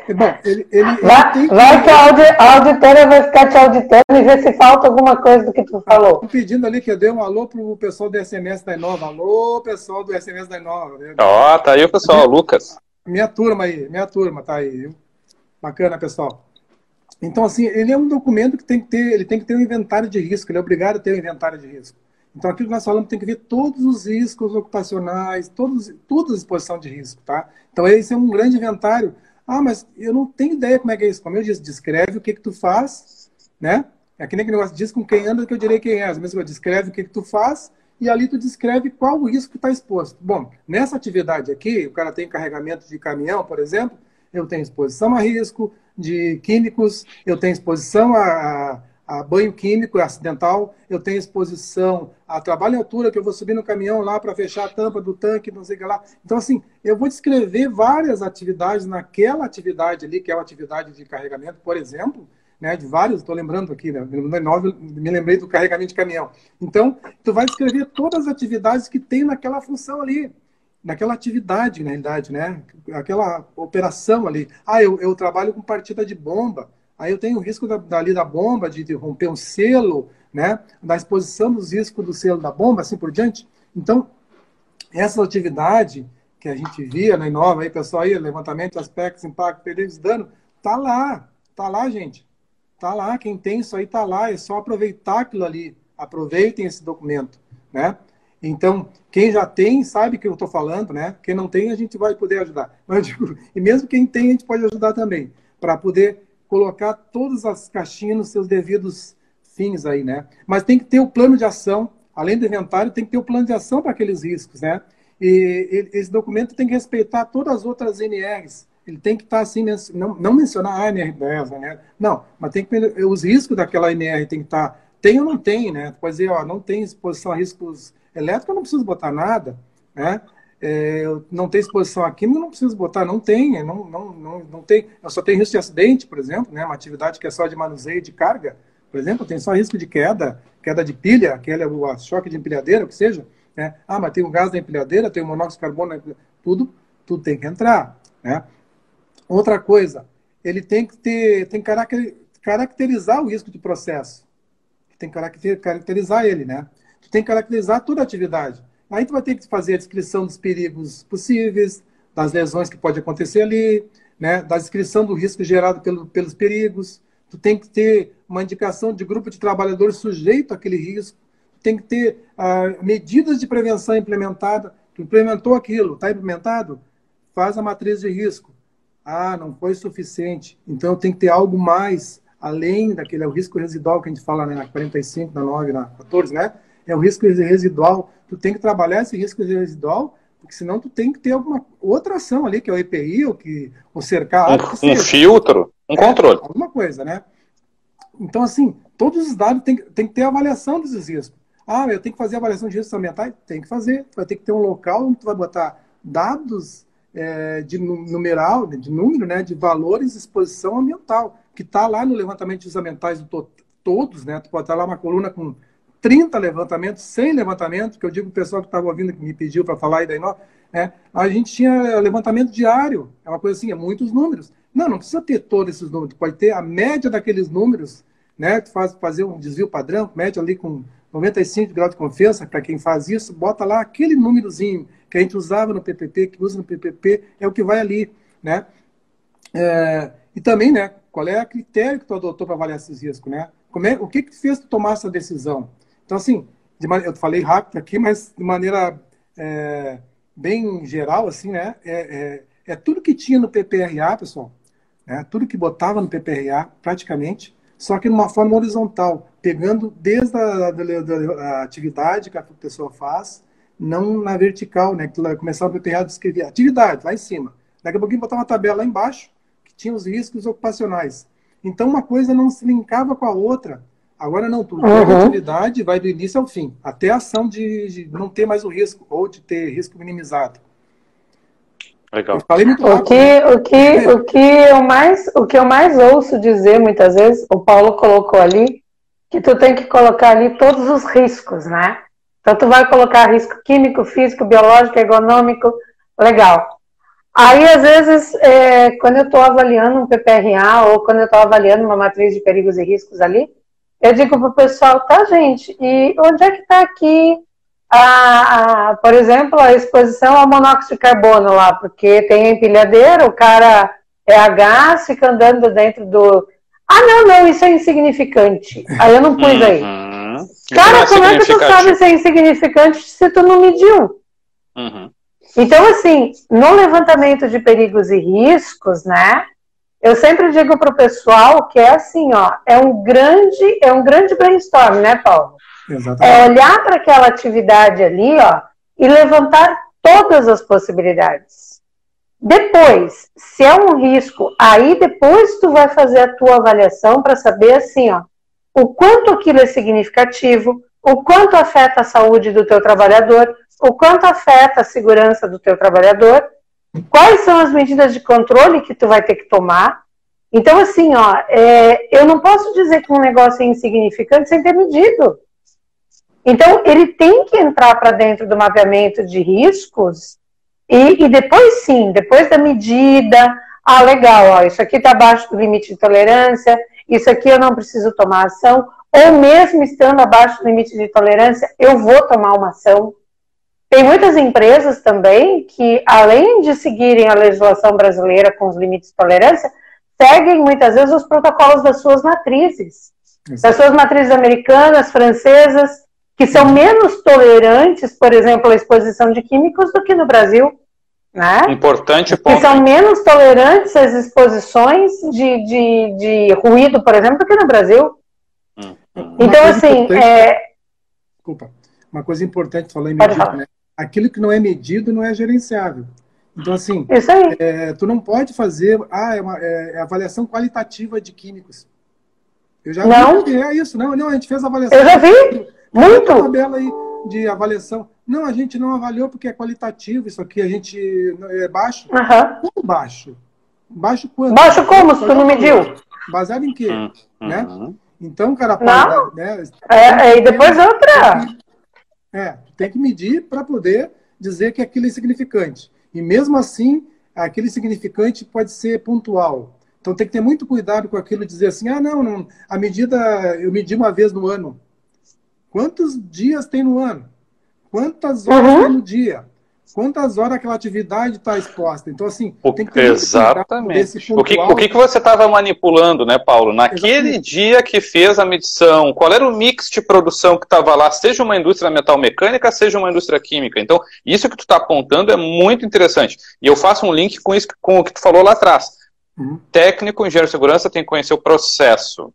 (laughs) Bom, ele, ele, vai, ele vai que a auditora vai ficar te auditando e ver se falta alguma coisa do que tu falou. Estou pedindo ali que eu dê um alô pro pessoal do SMS da Inova. Alô, pessoal do SMS da Inova. Ó, oh, tá aí o pessoal, Lucas. Minha turma aí, minha turma tá aí. Bacana, pessoal. Então, assim, ele é um documento que tem que ter, ele tem que ter um inventário de risco, ele é obrigado a ter um inventário de risco. Então, aquilo que nós falamos tem que ver todos os riscos ocupacionais, todos, toda a exposição de risco, tá? Então, esse é um grande inventário. Ah, mas eu não tenho ideia como é que é isso. Como eu disse, descreve o que que tu faz, né? É que nem que negócio diz com quem anda que eu direi quem é. Às vezes descreve o que que tu faz e ali tu descreve qual o risco que está exposto. Bom, nessa atividade aqui, o cara tem carregamento de caminhão, por exemplo, eu tenho exposição a risco de químicos, eu tenho exposição a, a banho químico acidental, eu tenho exposição a trabalho em altura, que eu vou subir no caminhão lá para fechar a tampa do tanque, não sei o que lá. Então, assim, eu vou descrever várias atividades naquela atividade ali, que é uma atividade de carregamento, por exemplo, né, de vários, estou lembrando aqui, né, me lembrei do carregamento de caminhão. Então, tu vai descrever todas as atividades que tem naquela função ali naquela atividade, na realidade, né? Aquela operação ali. Ah, eu, eu trabalho com partida de bomba. Aí eu tenho o risco da, dali da bomba, de romper um selo, né? Da exposição dos riscos do selo da bomba, assim por diante. Então, essa atividade que a gente via na Inova, aí, pessoal, aí, levantamento de aspectos, impacto, perdas e dano, tá lá, tá lá, gente. Tá lá, quem tem isso aí tá lá, é só aproveitar aquilo ali. Aproveitem esse documento, né? Então, quem já tem sabe que eu estou falando, né? Quem não tem, a gente vai poder ajudar. (laughs) Mas, digo, e mesmo quem tem, a gente pode ajudar também, para poder colocar todas as caixinhas nos seus devidos fins aí, né? Mas tem que ter o plano de ação, além do inventário, tem que ter o plano de ação para aqueles riscos, né? E esse documento tem que respeitar todas as outras NRs. Ele tem que estar tá assim, não, não mencionar a NR10, né? Não, mas tem que os riscos daquela NR tem que estar. Tá, tem ou não tem, né? Pode dizer, ó, não tem exposição a riscos elétrica, eu não preciso botar nada, né? É, não tem exposição a química, não preciso botar, não tem, não, não, não, não tem, eu só tenho risco de acidente, por exemplo, né? Uma atividade que é só de manuseio de carga, por exemplo, tem só risco de queda, queda de pilha, aquele o choque de empilhadeira, o que seja, né? Ah, mas tem o gás da empilhadeira, tem o monóxido de carbono, tudo, tudo tem que entrar, né? Outra coisa, ele tem que ter, tem que caracterizar o risco de processo, tem que caracterizar ele, né? Tu tem que caracterizar toda a atividade. Aí tu vai ter que fazer a descrição dos perigos possíveis, das lesões que pode acontecer ali, né? da descrição do risco gerado pelo, pelos perigos. Tu tem que ter uma indicação de grupo de trabalhadores sujeito àquele risco. Tem que ter ah, medidas de prevenção implementadas. Tu implementou aquilo, está implementado? Faz a matriz de risco. Ah, não foi suficiente. Então tem que ter algo mais, além daquele é o risco residual que a gente fala né, na 45, na 9, na 14, né? É o risco residual. Tu tem que trabalhar esse risco residual, porque senão tu tem que ter alguma outra ação ali, que é o EPI, ou que o cercar. Um, um filtro, um é, controle. Alguma coisa, né? Então, assim, todos os dados tem, tem que ter avaliação desses riscos. Ah, eu tenho que fazer avaliação de riscos ambientais? Tem que fazer. Vai ter que ter um local onde tu vai botar dados é, de numeral, de número, né, de valores de exposição ambiental, que está lá no levantamento dos ambientais do todos, né? Tu pode estar lá uma coluna com 30 levantamentos, 100 levantamentos, que eu digo o pessoal que estava ouvindo, que me pediu para falar aí daí, não, né? a gente tinha levantamento diário, é uma coisa assim, é muitos números. Não, não precisa ter todos esses números, pode ter a média daqueles números, né? Tu faz fazer um desvio padrão, mede ali com 95 graus de confiança, para quem faz isso, bota lá aquele númerozinho que a gente usava no PPP, que usa no PPP, é o que vai ali, né? É, e também, né, qual é o critério que tu adotou para avaliar esses riscos, né? Como é, o que que fez tu tomar essa decisão? Então, assim, de, eu falei rápido aqui, mas de maneira é, bem geral, assim, né? É, é, é, tudo que tinha no PPRA, pessoal, né? tudo que botava no PPRA, praticamente, só que de uma forma horizontal, pegando desde a da, da atividade que a pessoa faz, não na vertical, né? Que começava o PPRA a descrever atividade lá em cima. Daqui a pouquinho botar uma tabela lá embaixo, que tinha os riscos ocupacionais. Então uma coisa não se linkava com a outra. Agora não, tu uhum. a atividade vai do início ao fim, até a ação de, de, não ter mais o risco, ou de ter risco minimizado. Legal. o que, o que, o que eu mais, o que eu mais ouço dizer muitas vezes, o Paulo colocou ali, que tu tem que colocar ali todos os riscos, né? Então tu vai colocar risco químico, físico, biológico, ergonômico, legal. Aí, às vezes, é, quando eu estou avaliando um PPRA ou quando eu estou avaliando uma matriz de perigos e riscos ali, eu digo para o pessoal, tá, gente, e onde é que está aqui, a, a, por exemplo, a exposição ao monóxido de carbono lá? Porque tem a empilhadeira, o cara é a gás, fica andando dentro do. Ah, não, não, isso é insignificante. Aí eu não pus aí. Uhum. Cara, é como é que tu sabe se é insignificante se tu não mediu? Uhum. Então, assim, no levantamento de perigos e riscos, né? Eu sempre digo para o pessoal que é assim, ó, é um grande, é um grande brainstorm, né, Paulo? Exatamente. É olhar para aquela atividade ali, ó, e levantar todas as possibilidades. Depois, se é um risco, aí depois tu vai fazer a tua avaliação para saber assim, ó, o quanto aquilo é significativo, o quanto afeta a saúde do teu trabalhador, o quanto afeta a segurança do teu trabalhador, quais são as medidas de controle que tu vai ter que tomar. Então, assim, ó, é, eu não posso dizer que um negócio é insignificante sem ter medido. Então, ele tem que entrar para dentro do mapeamento de riscos e, e, depois sim, depois da medida, ah, legal, ó, isso aqui está abaixo do limite de tolerância, isso aqui eu não preciso tomar ação, ou mesmo estando abaixo do limite de tolerância, eu vou tomar uma ação. Tem muitas empresas também que, além de seguirem a legislação brasileira com os limites de tolerância, seguem muitas vezes os protocolos das suas matrizes. Exato. Das suas matrizes americanas, francesas, que são menos tolerantes, por exemplo, à exposição de químicos do que no Brasil. Né? Importante ponto. Que são menos tolerantes às exposições de, de, de ruído, por exemplo, do que no Brasil. Hum. Então, assim. É... Desculpa. Uma coisa importante falar em medida, né? Aquilo que não é medido não é gerenciável. Então, assim, é, tu não pode fazer ah, é, uma, é, é, avaliação qualitativa de químicos. Eu já não. vi é isso. Não, não, a gente fez avaliação. Eu já vi. Muito. tabela aí de avaliação. Não, a gente não avaliou porque é qualitativo isso aqui. A gente é baixo. Uhum. Como baixo? Baixo quanto? Baixo como, se tu não mediu? Baseado em quê? Uhum. Né? Então, cara, não. Né, é, e depois outra. É, tem que medir para poder dizer que aquilo é significante. E mesmo assim, aquele significante pode ser pontual. Então tem que ter muito cuidado com aquilo dizer assim, ah, não, não a medida eu medi uma vez no ano. Quantos dias tem no ano? Quantas horas uhum. tem no dia? Quantas horas aquela atividade está exposta. Então, assim, o, tem que ter Exatamente. O que, o que, que você estava manipulando, né, Paulo? Naquele Exatamente. dia que fez a medição, qual era o mix de produção que estava lá, seja uma indústria metal mecânica, seja uma indústria química. Então, isso que tu está apontando é muito interessante. E eu faço um link com isso, com o que tu falou lá atrás. Uhum. Técnico, engenheiro de segurança tem que conhecer o processo.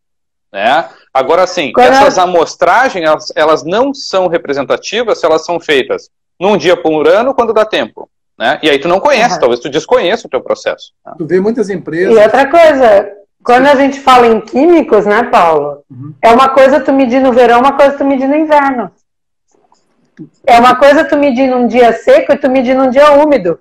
Né? Agora, sim, essas amostragens, elas, elas não são representativas se elas são feitas num dia por ano quando dá tempo. Né? E aí tu não conhece, uhum. talvez tu desconheça o teu processo. Né? Tu vê muitas empresas. E outra coisa, quando a gente fala em químicos, né, Paulo? Uhum. É uma coisa tu medir no verão, uma coisa tu medir no inverno. É uma coisa tu medir num dia seco e tu medir num dia úmido.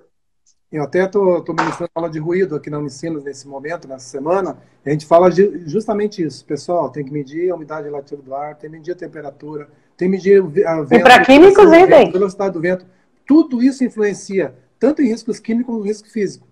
Eu até estou ministrando aula de ruído aqui na Unicinos nesse momento, nessa semana, a gente fala de, justamente isso. Pessoal, tem que medir a umidade relativa do ar, tem que medir a temperatura, tem que medir a vento, químicos, hein, vento, velocidade do vento. Tudo isso influencia tanto em riscos químicos como em risco físico.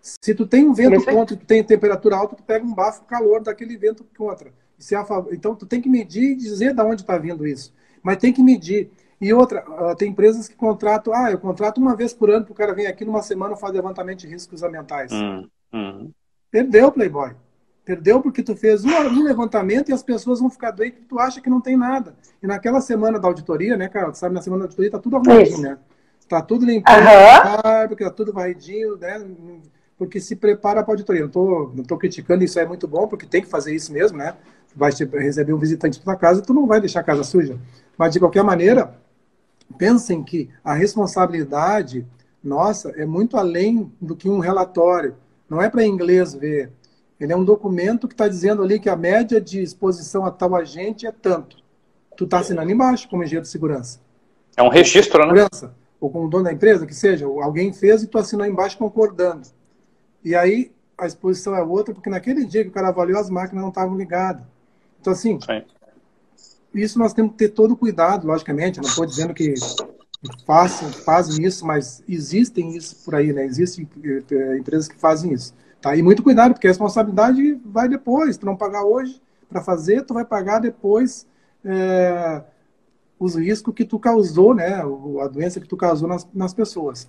Se tu tem um vento contra, tu tem temperatura alta, tu pega um bafo calor daquele vento contra. Se é então, tu tem que medir e dizer de onde está vindo isso. Mas tem que medir. E outra, ah, tem empresas que contratam, ah, eu contrato uma vez por ano para o cara vir aqui numa semana fazer levantamento de riscos ambientais. Hum, hum. Perdeu, Playboy. Perdeu porque tu fez um, um, levantamento e as pessoas vão ficar doentes porque tu acha que não tem nada. E naquela semana da auditoria, né, cara? Tu sabe, na semana da auditoria tá tudo arrumadinho, né? Tá tudo limpinho, uhum. porque tá tudo varridinho, né? Porque se prepara para a auditoria. Não tô, não tô criticando, isso é muito bom, porque tem que fazer isso mesmo, né? Tu vai receber um visitante na tua casa e tu não vai deixar a casa suja. Mas, de qualquer maneira, pensem que a responsabilidade nossa é muito além do que um relatório. Não é para inglês ver. Ele é um documento que está dizendo ali que a média de exposição a tal agente é tanto. Tu está assinando embaixo como engenheiro de segurança. É um registro, né? Segurança, ou como dono da empresa, que seja, alguém fez e tu assinou embaixo concordando. E aí a exposição é outra, porque naquele dia que o cara avaliou, as máquinas não estavam ligadas. Então, assim, Sim isso nós temos que ter todo cuidado, logicamente. não estou dizendo que façam, fazem isso, mas existem isso por aí, né? Existem é, empresas que fazem isso. Tá? E muito cuidado, porque a responsabilidade vai depois. Tu não pagar hoje para fazer, tu vai pagar depois é, os riscos que tu causou, né? A doença que tu causou nas, nas pessoas.